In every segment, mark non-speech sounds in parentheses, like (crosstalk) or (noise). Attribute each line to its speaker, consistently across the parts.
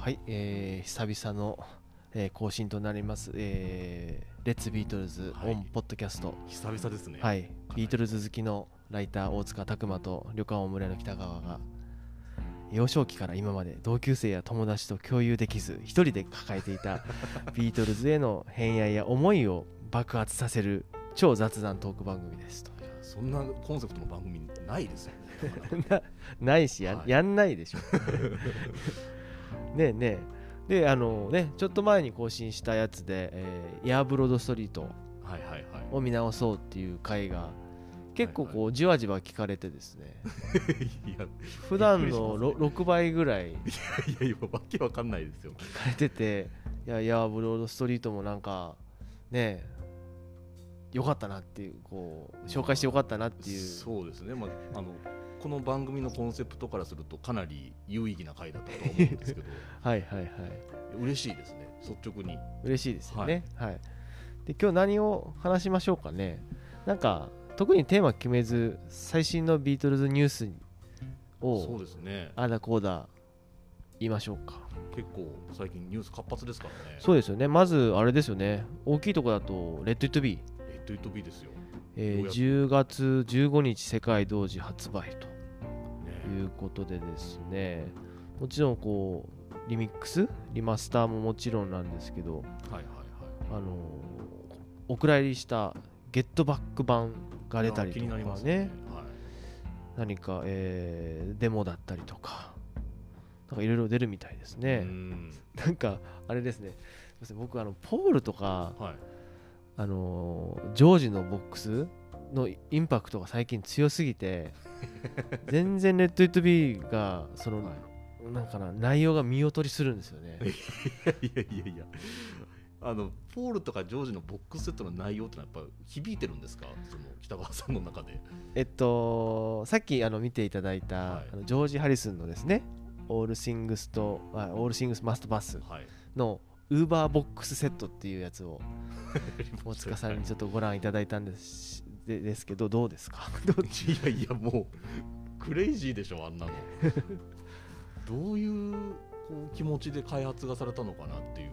Speaker 1: はい、えー久々の、えー更新となります、えーレッツビートルズ
Speaker 2: はい。
Speaker 1: オンポッドキャスト、
Speaker 2: 久々ですね。
Speaker 1: はい、ビートルズ好きのライター大塚拓磨と旅館オムレの北川が幼少期から今まで同級生や友達と共有できず一人で抱えていた (laughs) ビートルズへの偏愛や思いを爆発させる超雑談トーク番組ですと。
Speaker 2: そんなコンセプトの番組ないですよね。(laughs)
Speaker 1: なないしや,、
Speaker 2: はい。
Speaker 1: やんないでしょ (laughs) ねえねえであのねちょっと前に更新したやつで、えーエアブロードストリート。を見直そうっていう回が結構こ
Speaker 2: は
Speaker 1: うじわじわ聞かれてですね (laughs)
Speaker 2: いや
Speaker 1: 普段の
Speaker 2: くりし
Speaker 1: ろ6倍ぐらい
Speaker 2: いやいやわけわかんないですよ。
Speaker 1: 聞かれてていやエアブロードストリートもなんかねえよかったなっていうこう紹介してよかったなっていう
Speaker 2: そうですね。まああのこの番組のコンセプトからするとかなり有意義な回だったと思うんですけど、(laughs)
Speaker 1: はいはいはい
Speaker 2: 嬉しいですね。率直に。
Speaker 1: 嬉しいですよね。はい。で今日何を話しましょうかね。なんか特にテーマ決めず最新のビートルズニュース
Speaker 2: そう
Speaker 1: を
Speaker 2: ですね。
Speaker 1: あだこうだ言いましょうか。
Speaker 2: 結構最近ニュース活発ですからね。
Speaker 1: そうですよね。まずあれですよね。大きいところだと
Speaker 2: Let It Be、Let It Be ですよ。
Speaker 1: えー
Speaker 2: ようやく
Speaker 1: 10月15日世界同時発売と
Speaker 2: ね
Speaker 1: いうことでですね。もちろんこうリミックス？リマスターももちろんなんですけど、
Speaker 2: はいはいはい。
Speaker 1: あのーお蔵入りした Get Back 版が出たりとか
Speaker 2: ますね。
Speaker 1: ね
Speaker 2: はい。
Speaker 1: 何か、えーデモだったりとかなんかいろいろ出るみたいですね
Speaker 2: う、ん
Speaker 1: なんかあれですね僕あのポールとか、
Speaker 2: はい。
Speaker 1: あのージョージのボックスのインパクトが最近強すぎて (laughs) 全然レッド・イット・ビーがその、
Speaker 2: はい。
Speaker 1: なんかな内容が見劣りするんですよね。
Speaker 2: いやいやいやあのポールとかジョージのボックスセットの内容ってのはやっぱ響いてるんですか？その北川さんの中で。
Speaker 1: えっとさっきあの見ていただいた、
Speaker 2: はい。
Speaker 1: あのジョージ・ハリスンのですね「オール・シングスと「オール・シングス・マスト・バス
Speaker 2: はい」
Speaker 1: のウーバーボックスセットっていうやつを (laughs) 大塚さんにちょっとご覧いただいたんですでですけどどうですか？ど (laughs) う
Speaker 2: いやいやもうクレイジーでしょあんなの。(laughs) どういうこう気持ちで開発がされたのかなっていう。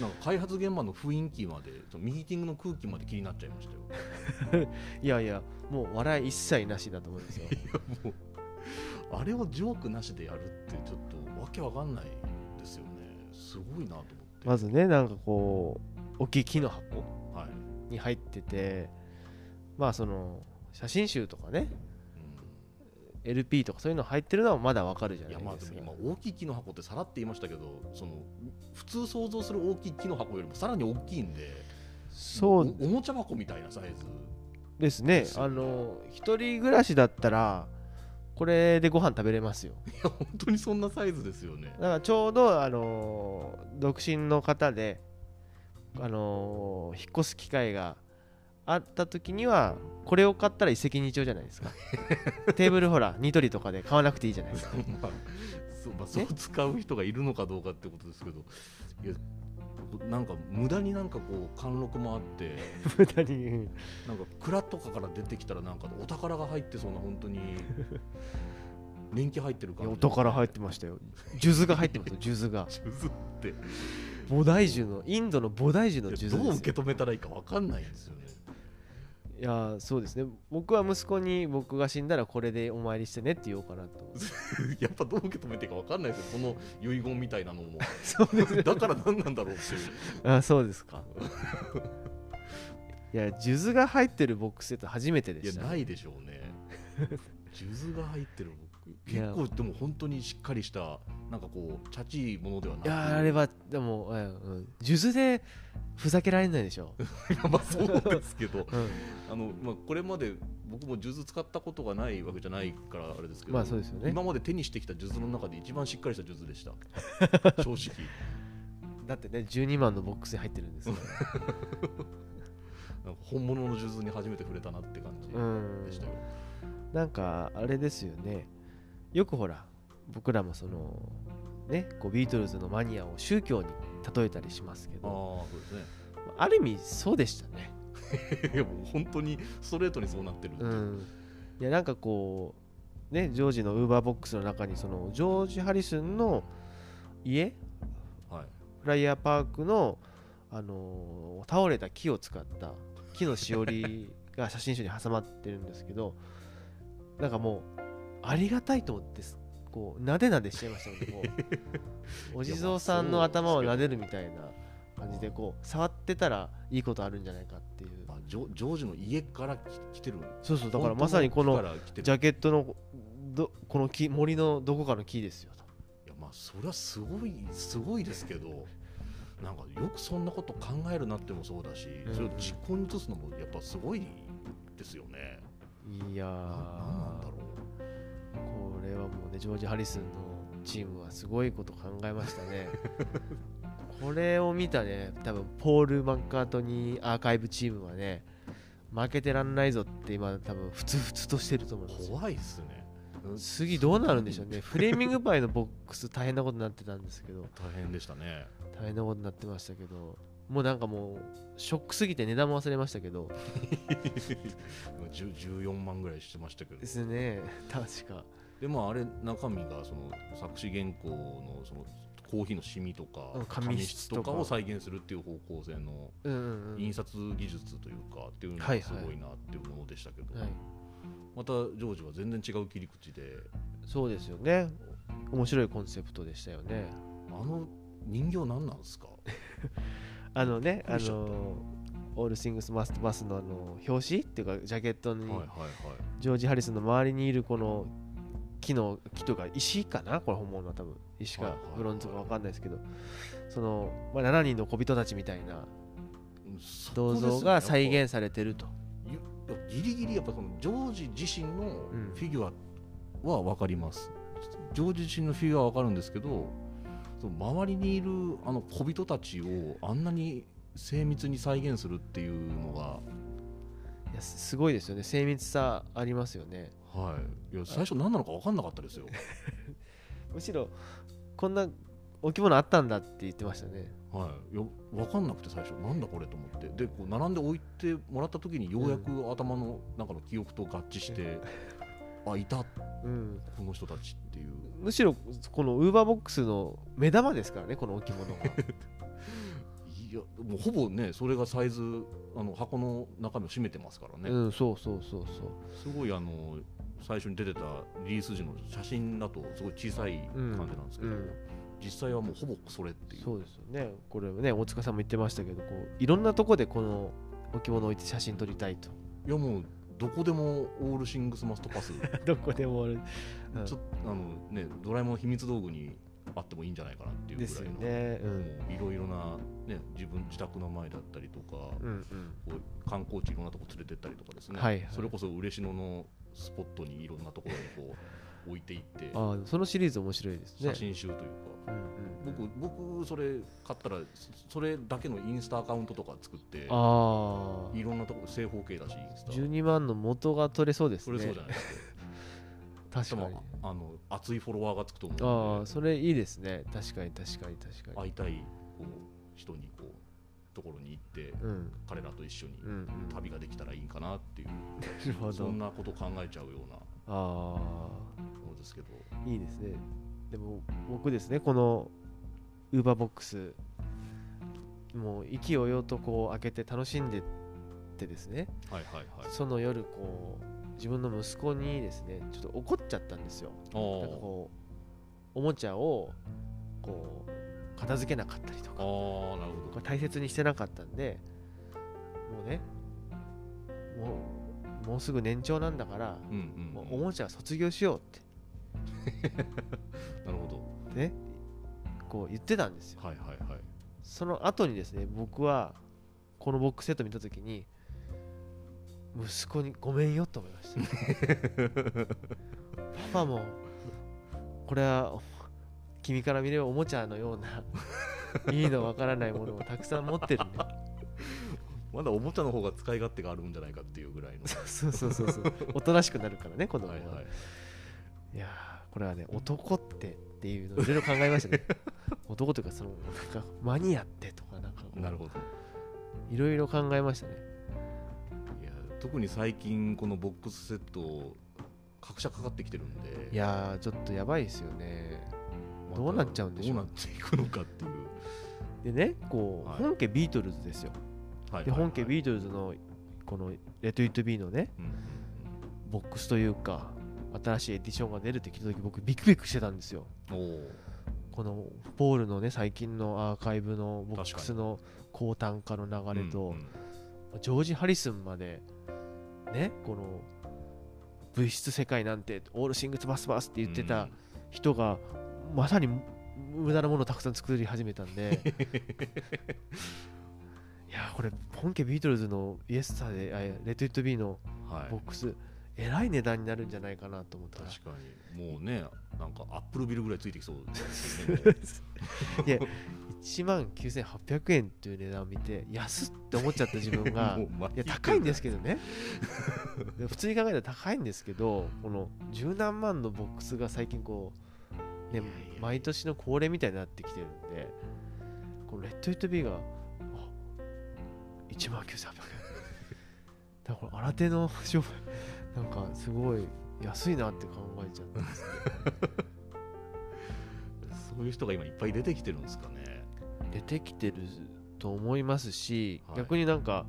Speaker 2: なんか開発現場の雰囲気までミーティングの空気まで気になっちゃいましたよ。
Speaker 1: いやいやもう笑い一切なしだと思うんですよ。
Speaker 2: いやもうあれをジョークなしでやるってちょっとわけわかんないすごいなと思って、
Speaker 1: まずねなんかこう大きい木の箱
Speaker 2: はい。
Speaker 1: に入っててまあその写真集とかね
Speaker 2: うん。
Speaker 1: LP とかそういうの入ってるのはまだわかるじゃ
Speaker 2: いや
Speaker 1: ないですか。
Speaker 2: まあでも今大きい木の箱ってさらって言いましたけどその普通想像する大きい木の箱よりもさらに大きいんで
Speaker 1: そう。
Speaker 2: おおもちゃ箱みたいなサイズ。
Speaker 1: ですね。
Speaker 2: ですよ
Speaker 1: あの一人暮らしだったらこれでご飯食べれますよ。
Speaker 2: いや本当にそんなサイズですよね。
Speaker 1: だからちょうどあの独身の方であの引っ越す機会があった時にはこれを買ったら一石二鳥じゃないですか。(laughs) テーブルほらニトリとかで買わなくていいじゃないですか。
Speaker 2: まあそうまあ、そう使う人がいるのかどうかってことですけど。いやなんか無駄になんかこう貫禄もあって。(laughs)
Speaker 1: 無駄に。うん
Speaker 2: なんか蔵とかから出てきたらなんかお宝が入ってそうな本当に。年季入ってる感
Speaker 1: お宝入ってましたよ。数珠が入ってますよ数珠が。(laughs)
Speaker 2: 数珠って。
Speaker 1: 菩提樹のインドの菩提樹の数珠
Speaker 2: どう受け止めたらいいかわかんないんですよね
Speaker 1: いやそうですね。僕は息子に僕が死んだらこれでお参りしてねって言おうかなと。(laughs)
Speaker 2: やっぱどう受け止めていいかわかんないですよ。この遺言みたいなのも。
Speaker 1: そうですね。(laughs)
Speaker 2: だから何なんだろうっていう。
Speaker 1: あそうですか。いや数珠が入ってるボックスセット初めてで
Speaker 2: いや
Speaker 1: した、
Speaker 2: ないでしょうね。数珠が入ってる
Speaker 1: いや
Speaker 2: 結構でも本当にしっかりしたなんかこうチャチいものではないく
Speaker 1: やあれはでも、うんうん、数珠でふざけられないでしょ、(laughs)
Speaker 2: まあそうですけど。
Speaker 1: うん、
Speaker 2: あの、まあ、これまで僕も数珠使ったことがないわけじゃないからあれですけど、
Speaker 1: まあそうですよね。
Speaker 2: 今まで手にしてきた数珠の中で一番しっかりした数珠でした。(laughs) 正直。
Speaker 1: だってね12万のボックスに入ってるんです (laughs)
Speaker 2: か本物の数珠に初めて触れたなって感じ
Speaker 1: うん
Speaker 2: でしたよ、
Speaker 1: なんかあれですよねよくほら僕らもそのねこうビートルズのマニアを宗教に例えたりしますけ
Speaker 2: ああ
Speaker 1: ど
Speaker 2: そうですね。
Speaker 1: ある意味そうでしたね。
Speaker 2: い (laughs) やもう本当にストレートにそうなってるってう
Speaker 1: ん。いやなんかこうねジョージのウーバーボックスの中にそのジョージ・ハリスンの家
Speaker 2: はい。
Speaker 1: フライヤーパークの、あのー倒れた木を使った木のしおりが写真集に挟まってるんですけどなんかもうありがたいと思ってすこうなでなでしちゃいましたねこう。(laughs) お地蔵さんの頭を撫でるみたいな感じでこう触ってたらいいことあるんじゃないかっていう。
Speaker 2: あジョジョージの家からき来てる
Speaker 1: そうそうだからまさにこのジャケットのどこの木森のどこかの木ですよと。
Speaker 2: いやまあそれはすごいすごいですけどなんかよくそんなこと考えるなってもそうだし、
Speaker 1: うん。
Speaker 2: それを実行に移すのもやっぱすごいですよね。
Speaker 1: いやー。
Speaker 2: ななんなんだろ
Speaker 1: これはもうねジョージ・ハリスンのチームはすごいこと考えましたね。(laughs) これを見たね多分ポール・マッカートニーアーカイブチームはね負けてらんないぞって今多分ふつふつとしてると思いますよ。
Speaker 2: 怖いですね。うん
Speaker 1: 次どうなるんでしょうね。(laughs) フレーミングパイのボックス大変なことになってたんですけど。
Speaker 2: 大変でしたね。
Speaker 1: 大変なことになってましたけど。もうなんかもうショックすぎて値段も忘れましたけど。(laughs)
Speaker 2: 10 14万ぐらいしてましたけど。
Speaker 1: で。すね。確か
Speaker 2: でもあれ中身がその作詞原稿のそのコーヒーのシミとか
Speaker 1: うん紙質とか。
Speaker 2: を再現するっていう方向性の印刷技術というかっていうのがすごいなっていうものでしたけど、
Speaker 1: はい。
Speaker 2: またジョージは全然違う切り口で。
Speaker 1: そうですよね。面白いコンセプトでしたよね。
Speaker 2: あの人形何なんですか？(laughs)
Speaker 1: あのねあのオールシングスマストバスのあの表紙っていうかジャケットにジョージ・ハリスンの周りにいるこの木の木とか石かな？これ本物は多分。石かブロンズか分かんないですけど。その、まあ、7人の小人たちみたいな銅像が再現されてると。
Speaker 2: ギリギリやっぱそのジョージ自身の
Speaker 1: うん。
Speaker 2: フィギュアは分かります、ジョージ自身のフィギュアは分かるんですけどその周りにいるあの小人たちをあんなに精密に再現するっていうのが
Speaker 1: いやすすごいですよね。精密さありますよね
Speaker 2: はい。いや最初何なのか分かんなかったですよ。(laughs)
Speaker 1: むしろこんな置物あったんだって言ってましたね。
Speaker 2: はい、いや分かんなくて最初。なんだこれと思って。でこう並んで置いてもらった時にようやく頭の中の記憶と合致して、(laughs) あいた。こ
Speaker 1: うん。
Speaker 2: の人たちっていう。
Speaker 1: むしろこのウーバーボックスの目玉ですからねこの置物が
Speaker 2: いやもうほぼねそれがサイズあの箱の中身を占めてますからね、
Speaker 1: うんそうそうそうそう。
Speaker 2: すごいあの最初に出てたリリース時の写真だとすごい小さい感じなんですけど、
Speaker 1: うん。
Speaker 2: 実際はもうほぼそれっていう。
Speaker 1: そうですよね。これね大塚さんも言ってましたけどこういろんなとこでこの置物を置いて写真撮りたいと。
Speaker 2: いやもうどこでもオールシングスマストパス
Speaker 1: どこでもある、うん。
Speaker 2: ちょっとあのねドラえもんの秘密道具にあってもいいんじゃないかなっていうぐらいのいろいろな、ね、自分自宅の前だったりとか、
Speaker 1: うんうん。
Speaker 2: こう観光地いろんなとこ連れてったりとかですね、
Speaker 1: はいはい。
Speaker 2: それこそ嬉野のスポットにいろんなところにこう置いていって (laughs)
Speaker 1: ああそのシリーズ面白いですね。
Speaker 2: 写真集というか、
Speaker 1: うんうん
Speaker 2: 僕僕それ買ったらそそれだけのインスタアカウントとか作って
Speaker 1: ああ。
Speaker 2: いろんなところ正方形だしインスタ。
Speaker 1: 12万の元が取れそうです
Speaker 2: そ
Speaker 1: ね
Speaker 2: れそうじゃないですか。(laughs)
Speaker 1: 確かに。
Speaker 2: あの熱いフォロワーがつくと思う
Speaker 1: あ
Speaker 2: ので。
Speaker 1: あそれいいですね。確かに確かに確かに。
Speaker 2: 会いたい人にところに行って
Speaker 1: うん。
Speaker 2: 彼らと一緒に旅ができたらいいかなっていう、(laughs) そんなことを考えちゃうような
Speaker 1: あ
Speaker 2: ものですけど。
Speaker 1: あいいですね。でも僕ですねこのウーバーボックスもう意気揚々とこう開けて楽しんでってですね。
Speaker 2: はいはいはい。
Speaker 1: その夜こう自分の息子にですねちょっと怒っちゃったんですよ。
Speaker 2: あ
Speaker 1: なんかこうおもちゃをこう片付けなかったりと
Speaker 2: あ
Speaker 1: か大切にしてなかったんでもうねもうもうすぐ年長なんだから、
Speaker 2: どうんうん。
Speaker 1: もうおもちゃは卒業しようっ (laughs)
Speaker 2: なるほど。
Speaker 1: てねこう言ってたんですよ。
Speaker 2: はいはいはい。
Speaker 1: その後にですね僕はこのボックスセット見た時に息子にごめんよと思いました (laughs) パパもこれは君から見ればおもちゃのような (laughs) いいのわからないものをたくさん持ってるんで
Speaker 2: まだおもちゃの方が使い勝手があるんじゃないかっていうぐらいの。
Speaker 1: そうそうそうそうおとなしくなるからね子供は、
Speaker 2: はいはい。
Speaker 1: いやーこれはね男ってっていうのをいろいろ考えましたね。(laughs) 男というかそのなんかマニアってとかなんか
Speaker 2: なるほど。
Speaker 1: いろいろ考えましたね。
Speaker 2: いや特に最近このボックスセット各社かかってきてるんで。
Speaker 1: いやーちょっとやばいですよねどうなっちゃうんでしょう
Speaker 2: どうなっていくのかっていう、
Speaker 1: でねこう、
Speaker 2: はい。
Speaker 1: 本家ビートルズですよ。
Speaker 2: はい。
Speaker 1: で本家ビ
Speaker 2: ー
Speaker 1: ートルズのこの「レッド・イット・ビー」のねボックスというか新しいエディションが出るって聞いた時僕ビクビクしてたんですよ。このポールのね最近のアーカイブのボックスの高単価の流れと、
Speaker 2: うんうん
Speaker 1: ジョージ・ハリスンまでねこの物質世界なんてオールシングスバスバスって言ってた人がまさに無駄なものをたくさん作り始めたんで。(laughs) いやこれ本家ビートルズのイエスタで Let It Be の
Speaker 2: はい。
Speaker 1: ボックス、えらい値段になるんじゃないかなと思った。ら
Speaker 2: 確かに。もうねなんかアップルビルぐらいついてきそうですよね。(laughs)
Speaker 1: いや1万9800円っていう値段を見て安っって思っちゃった自分が (laughs) いや高いんですけどね。で普通に考えたら高いんですけどこの十何万のボックスが最近こう、ね、毎年の恒例みたいになってきてるんでこのレッド・イット・ビーがあ1万9800円。(laughs) だから新手の商売なんかすごい安いなって考えちゃったんですね。(laughs)
Speaker 2: そういう人が今いっぱい出てきてるんですかね。
Speaker 1: 出てきてると思いますし、
Speaker 2: はい。
Speaker 1: 逆になんか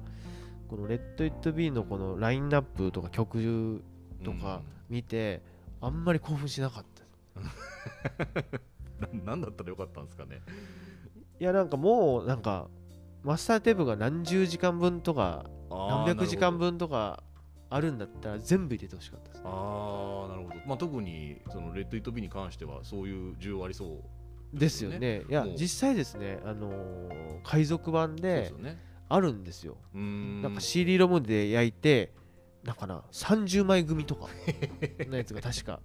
Speaker 1: この「レッド・イット・ビー」のこのラインナップとか曲とか見て、あんまり興奮しなかった
Speaker 2: う (laughs) んななんだったらよかったんですかね。
Speaker 1: いやなんかもうなんかマスターテープが何十時間分とか何百時間分とかあるんだったら全部入れてほしかったです。
Speaker 2: あーなるほど、まあ、特にそのレッド・イット・ビーに関してはそういう需要ありそう
Speaker 1: ですよね。いや実際ですねあのー海賊版
Speaker 2: で
Speaker 1: です
Speaker 2: よね。
Speaker 1: あるんですよ。
Speaker 2: うーん。
Speaker 1: なんか CD ロムで焼いてなんかな30枚組とかのやつが確か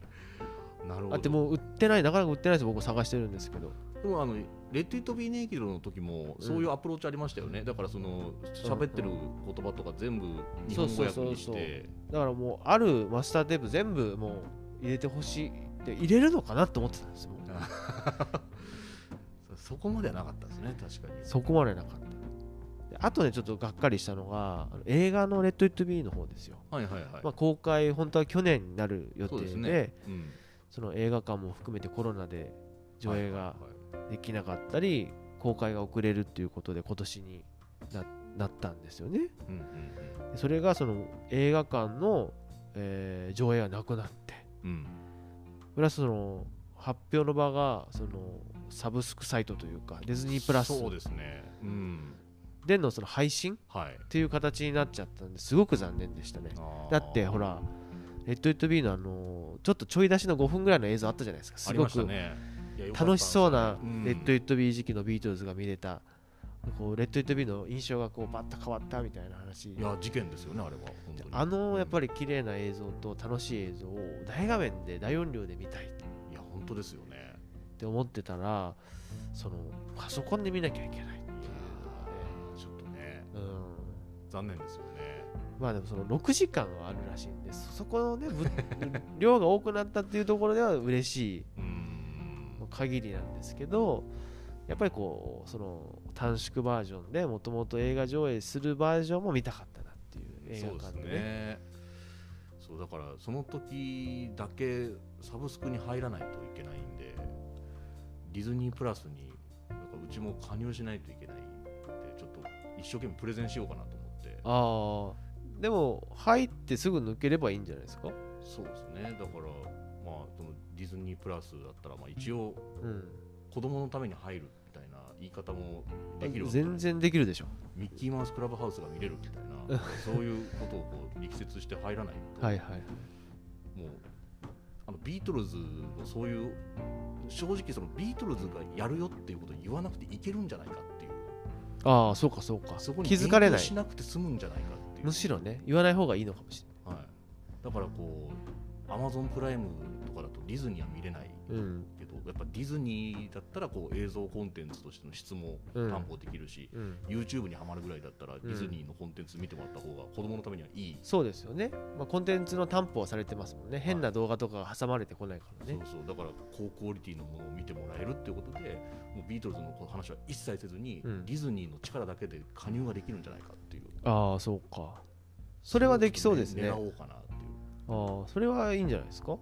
Speaker 2: なるほど。
Speaker 1: あってもう売ってないなかなか売ってないです。僕探してるんですけど。
Speaker 2: でもあの Let It Be Naked の時もそういうアプローチありましたよね、だからその喋ってる言葉とか全部日本語訳にし
Speaker 1: そうそうそう
Speaker 2: て
Speaker 1: だからもうあるマスターテープ全部もう入れてほしいで入れるのかなと思ってたんですよ。(laughs)
Speaker 2: そこまではなかったですね確かに。
Speaker 1: そこまでなかった。であとねちょっとがっかりしたのが映画の「レッド・イット・ビー」の方ですよ、
Speaker 2: はいはいはい、
Speaker 1: まあ、公開本当は去年になる予定で
Speaker 2: そうですね、うん、
Speaker 1: その映画館も含めてコロナで上映ができなかったり公開が遅れるっていうことで今年にななったんですよね。
Speaker 2: うんうん
Speaker 1: でそれがその映画館の、えー上映がなくなって。
Speaker 2: うん。うん
Speaker 1: プラスその発表の場がそのサブスクサイトというかディズニープラス
Speaker 2: そうですね。うん。
Speaker 1: でのその配信
Speaker 2: い。
Speaker 1: ていう形になっちゃったんですごく残念でしたね。だってほら Let It Be のあのちょっとちょい出しの5分ぐらいの映像あったじゃないですか。すごく楽しそうな
Speaker 2: うん。
Speaker 1: Let It Be 時期のビートルズが見れた。こう Let It Be の印象がこうバッと変わったみたいな話。
Speaker 2: いや事件ですよねあれは。本当に。
Speaker 1: あのやっぱ
Speaker 2: り、
Speaker 1: り綺麗な映像と楽しい映像を大画面で大音量で見たいっ
Speaker 2: いや本当ですよね。
Speaker 1: て思ってたらそのパソコンで見なきゃいけないっていう
Speaker 2: ちょっとね。
Speaker 1: うん、
Speaker 2: 残念ですよね
Speaker 1: まあでもその6時間はあるらしいんです。そこのねぶ (laughs) 量が多くなったっていうところでは嬉しい。限りなんですけどやっぱりこうその短縮バージョンでもともと映画上映するバージョンも見たかったなっていう映
Speaker 2: そうです
Speaker 1: 画館でね
Speaker 2: ね。そうだからその時だけサブスクに入らないといけないんでディズニープラスになんかうちも加入しないといけないんでちょっと一生懸命プレゼンしようかなと思って。
Speaker 1: ああでも入ってすぐ抜ければいいんじゃないですか？
Speaker 2: そうですね。だからまあそのディズニープラスだったらまあ一応
Speaker 1: うん。
Speaker 2: 子供のために入るみたいな言い方もできる
Speaker 1: 全然できるでしょ。
Speaker 2: ミッキーマウスクラブハウスが見れるみたいな。(laughs) そういうことをこう力説して入らないと、
Speaker 1: はいはい。はい
Speaker 2: もうあのビートルズのそういう正直そのビートルズがやるよっていうことを言わなくていけるんじゃないかっていう。
Speaker 1: ああそうかそうか。
Speaker 2: そこに
Speaker 1: 気づかれない。
Speaker 2: しなくて済むんじゃないかっていう。
Speaker 1: むしろね言わない方がいいのかもし
Speaker 2: はい、だからこうアマゾンプライムとかだとディズニーは見れないやっぱディズニーだったらこう映像コンテンツとしての質も
Speaker 1: うん
Speaker 2: 担保できるし、
Speaker 1: うん。
Speaker 2: YouTube にはまるぐらいだったらディズニーのコンテンツ見てもらった方が子供のためにはいい、
Speaker 1: そうですよね、まあ、コンテンツの担保はされてますもんね。変な動画とかが挟まれてこないからね。
Speaker 2: そうそうだから高クオリティのものを見てもらえるっていうことでもうビートルズのこの話は一切せずに、
Speaker 1: うん。
Speaker 2: ディズニーの力だけで加入ができるんじゃないかっていう。
Speaker 1: ああそうか。それはできそうですね。
Speaker 2: 狙
Speaker 1: あ
Speaker 2: おうかなっていう。
Speaker 1: あそれはいいんじゃないですか？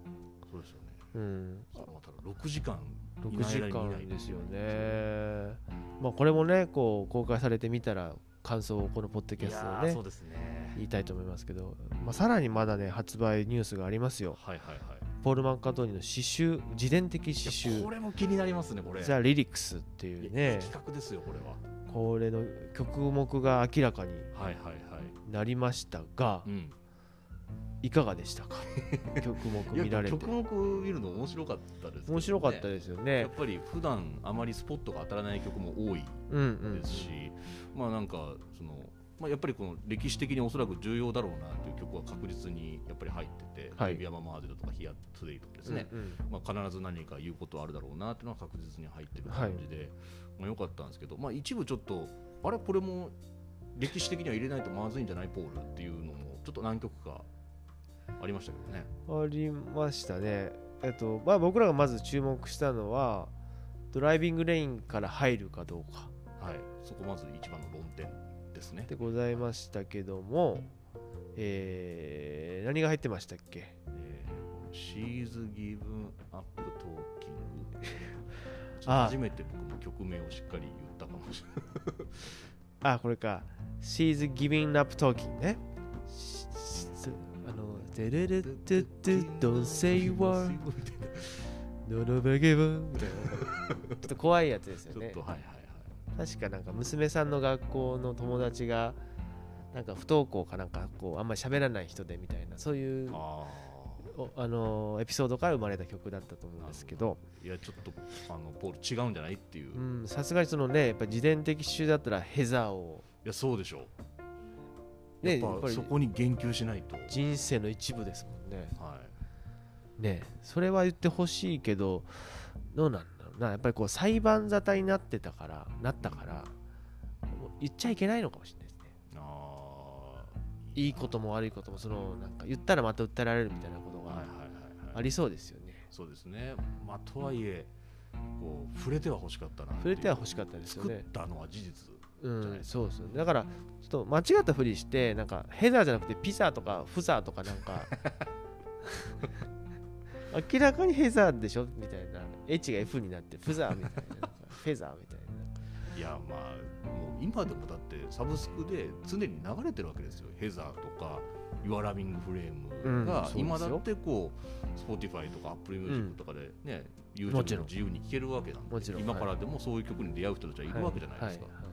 Speaker 2: そうですよね
Speaker 1: ううん、
Speaker 2: まあただ6時間。
Speaker 1: 6時
Speaker 2: 間
Speaker 1: ですよね。まあこれもねこう公開されてみたら感想をこのポッドキ
Speaker 2: い
Speaker 1: ャスト
Speaker 2: ですね。
Speaker 1: 言いたいと思いますけど、まあ、さらにまだね発売ニュースがありますよ。
Speaker 2: はいはいはい。
Speaker 1: ポール・マンカートニーの詩集自伝的詩
Speaker 2: い
Speaker 1: 集
Speaker 2: やこれも気になりますねこれ。
Speaker 1: ザ・リリックスっていうね。
Speaker 2: い企画ですよこれは。
Speaker 1: これの曲目が明らかに
Speaker 2: はいはいはい。
Speaker 1: なりましたが
Speaker 2: うん
Speaker 1: いかがでしたか？(laughs) 曲目見られて。
Speaker 2: いや曲目見るの面白かったですね。
Speaker 1: 面白かったですよ
Speaker 2: や
Speaker 1: ね
Speaker 2: っぱり普段あまりスポットが当たらない曲も多い
Speaker 1: うんうん
Speaker 2: ですし、まあなんかその、まあ、やっぱりこの歴史的におそらく重要だろうなという曲は確実にやっぱり入ってて、
Speaker 1: はい。
Speaker 2: 指山マーゼルとかヒアトゥデイとかですね、
Speaker 1: うんうん。
Speaker 2: まあ、必ず何か言うことはあるだろうなというのは確実に入ってる感じで、まあ、よかったんですけど、まあ、一部ちょっとあれ？これも歴史的には入れないとまずいんじゃない？ポールっていうのもちょっと何曲かありましたけどね。
Speaker 1: ありましたね。えっとまあ、僕らがまず注目したのはドライビングレインから入るかどうか
Speaker 2: はい、そこまず一番の論点ですね
Speaker 1: で。ございましたけども、えー何が入ってましたっけ？
Speaker 2: えー、She's Given Up Talking
Speaker 1: ああ
Speaker 2: 初めて僕も曲名をしっかり言ったかもしれない。
Speaker 1: あこれか She's giving up talking ねししあの「デレレトゥトゥ Don't say no b e g i v みたいなちょっと怖いやつですよね
Speaker 2: ちょっとはいはいはい。
Speaker 1: 確かなんか娘さんの学校の友達がなんか不登校かなんかこうあんまり喋らない人でみたいなそういう
Speaker 2: あ
Speaker 1: のーエピソードから生まれた曲だったと思うんですけど
Speaker 2: あ、いやちょっとあのポール違うんじゃないっていう。
Speaker 1: さすがにそのねやっぱ自伝的集だったらヘザーを
Speaker 2: やそうでしょう。
Speaker 1: ねやっぱ
Speaker 2: そこに言及しないと。
Speaker 1: 人生の一部ですもんね
Speaker 2: は
Speaker 1: ねそれは言ってほしいけどどうなんだろうなやっぱりこう裁判沙汰になってたからなったから言っちゃいけないのかもしれないですね
Speaker 2: い。ああ。
Speaker 1: いいことも悪いこともそのなんか言ったらまた訴えられるみたいなことが
Speaker 2: はいはいはいはい。
Speaker 1: ありそうですよね
Speaker 2: そうですね。まあとはいえこう触れては欲しかったな。
Speaker 1: 触れては欲しかったですよ
Speaker 2: 作っ
Speaker 1: ね
Speaker 2: たのは事実。
Speaker 1: うんそうですだからちょっと間違ったふりしてなんかヘザーじゃなくてピザとかフザーとかなんか (laughs) 明らかにヘザーでしょ？みたいな。H が F になってフザーみたいな。フェザーみたいな。い
Speaker 2: やまあもう今でもだってサブスクで常に流れてるわけですよ。ヘザーとか Your Loving
Speaker 1: ん
Speaker 2: が今だってこう Spotify とか Apple Music とかでね、
Speaker 1: もち
Speaker 2: YouTube
Speaker 1: ろん。
Speaker 2: も自由に聴けるわけなんで今からでもそういう曲に出会う人たちはいるわけじゃないですか、
Speaker 1: はいはい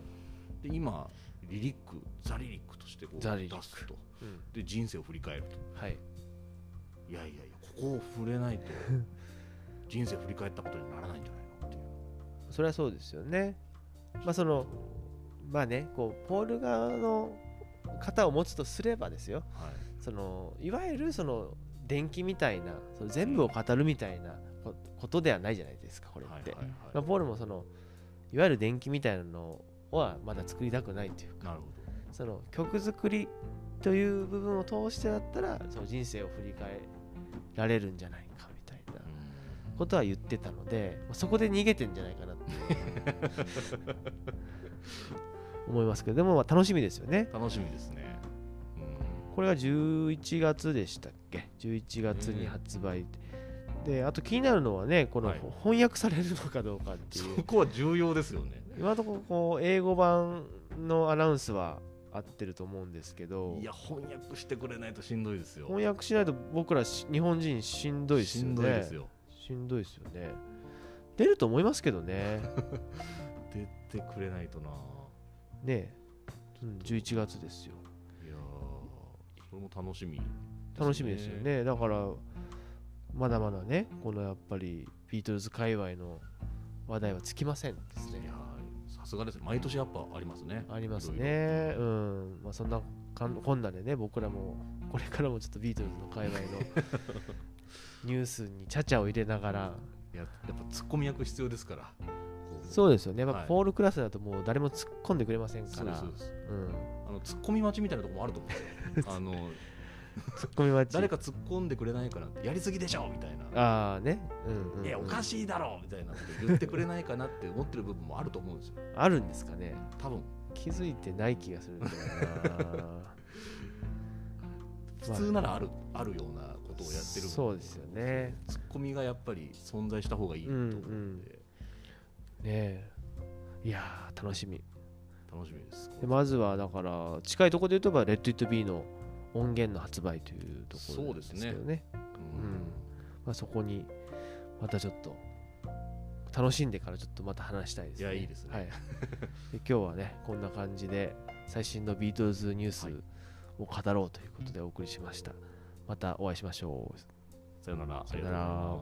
Speaker 2: で今リリックザリリックとしてこう出すと。
Speaker 1: うん。
Speaker 2: で人生を振り返ると。
Speaker 1: はい。
Speaker 2: いやいやいやここを触れないと (laughs) 人生振り返ったことにならないんじゃないのっていう。
Speaker 1: それはそうですよね。まあそのまあねこうポール側の型を持つとすればですよ。
Speaker 2: はい。
Speaker 1: そのいわゆるその電気みたいなその全部を語るみたいなこことではないじゃないですかこれって、ポールもそのいわゆる電気みたいなのはまだ作りたくないというか
Speaker 2: なるほど。
Speaker 1: その曲作りという部分を通してだったらその人生を振り返られるんじゃないかみたいな
Speaker 2: うん。
Speaker 1: ことは言ってたので、まあそこで逃げてんじゃないかなって (laughs) 思いますけどでもまあ楽しみですよね。
Speaker 2: 楽しみですね。うん。
Speaker 1: これが11月でしたっけ？11月に発売であと気になるのはねこの
Speaker 2: はい。
Speaker 1: 翻訳されるのかどうかっていう、
Speaker 2: そこは重要ですよね。
Speaker 1: 今のところこう英語版のアナウンスは合ってると思うんですけど
Speaker 2: いや翻訳してくれないとしんどいですよ。
Speaker 1: 翻訳しないと僕らし日本人しんどいです
Speaker 2: しん
Speaker 1: よね
Speaker 2: どいですよ。
Speaker 1: しんどいですよね出ると思いますけどね (laughs)
Speaker 2: 出てくれないとな。
Speaker 1: ねうん11月ですよ
Speaker 2: いやーそれも楽しみ、
Speaker 1: 楽しみですよ。ねだからまだまだねこのやっぱりビートルズ界隈の話題はつきませんですね
Speaker 2: さすがですね。毎年やっぱありますね。
Speaker 1: ありますねうんまあそんなかんこんなでね僕らもこれからもちょっとビートルズの界隈の (laughs) ニュースにちゃちゃを入れながら
Speaker 2: いややっぱツッコミ役必要ですから。
Speaker 1: そうですよね、やっぱ
Speaker 2: はい
Speaker 1: ポールクラスだともう誰も突っ込んでくれませんから
Speaker 2: そうですそうです。
Speaker 1: うん、
Speaker 2: あのツッコミ待ちみたいなところもあると思うんですよ。(laughs) あの (laughs)
Speaker 1: ツッコミ待ち。
Speaker 2: 誰か突っ込んでくれないかなってやりすぎでしょみたいな。
Speaker 1: ああね、うんうんうん。
Speaker 2: いやおかしいだろみたいなこと言ってくれないかなって思ってる部分もあると思うんですよ。
Speaker 1: あるんですかね。
Speaker 2: 多分。
Speaker 1: 気づいてない気がするんだよな。(laughs)
Speaker 2: 普通ならある、あるようなことをやってる部
Speaker 1: そうですよね。
Speaker 2: ツッコミがやっぱり存在した方がいいと思うので、
Speaker 1: うんうん。ねえ。いやー楽しみ。
Speaker 2: 楽しみです。
Speaker 1: でまずはだから近いところで言うとば「レッド・イット・ビー」の音源の発売というところですけどね。
Speaker 2: うん。
Speaker 1: まあ、そこにまたちょっと楽しんでからちょっとまた話したいですね。
Speaker 2: いやいいですね。
Speaker 1: はい、で今日はねこんな感じで最新のビートルズニュース
Speaker 2: はい
Speaker 1: を語ろうということでお送りしました、またお会いしましょう。
Speaker 2: さよなら。あ
Speaker 1: さよなら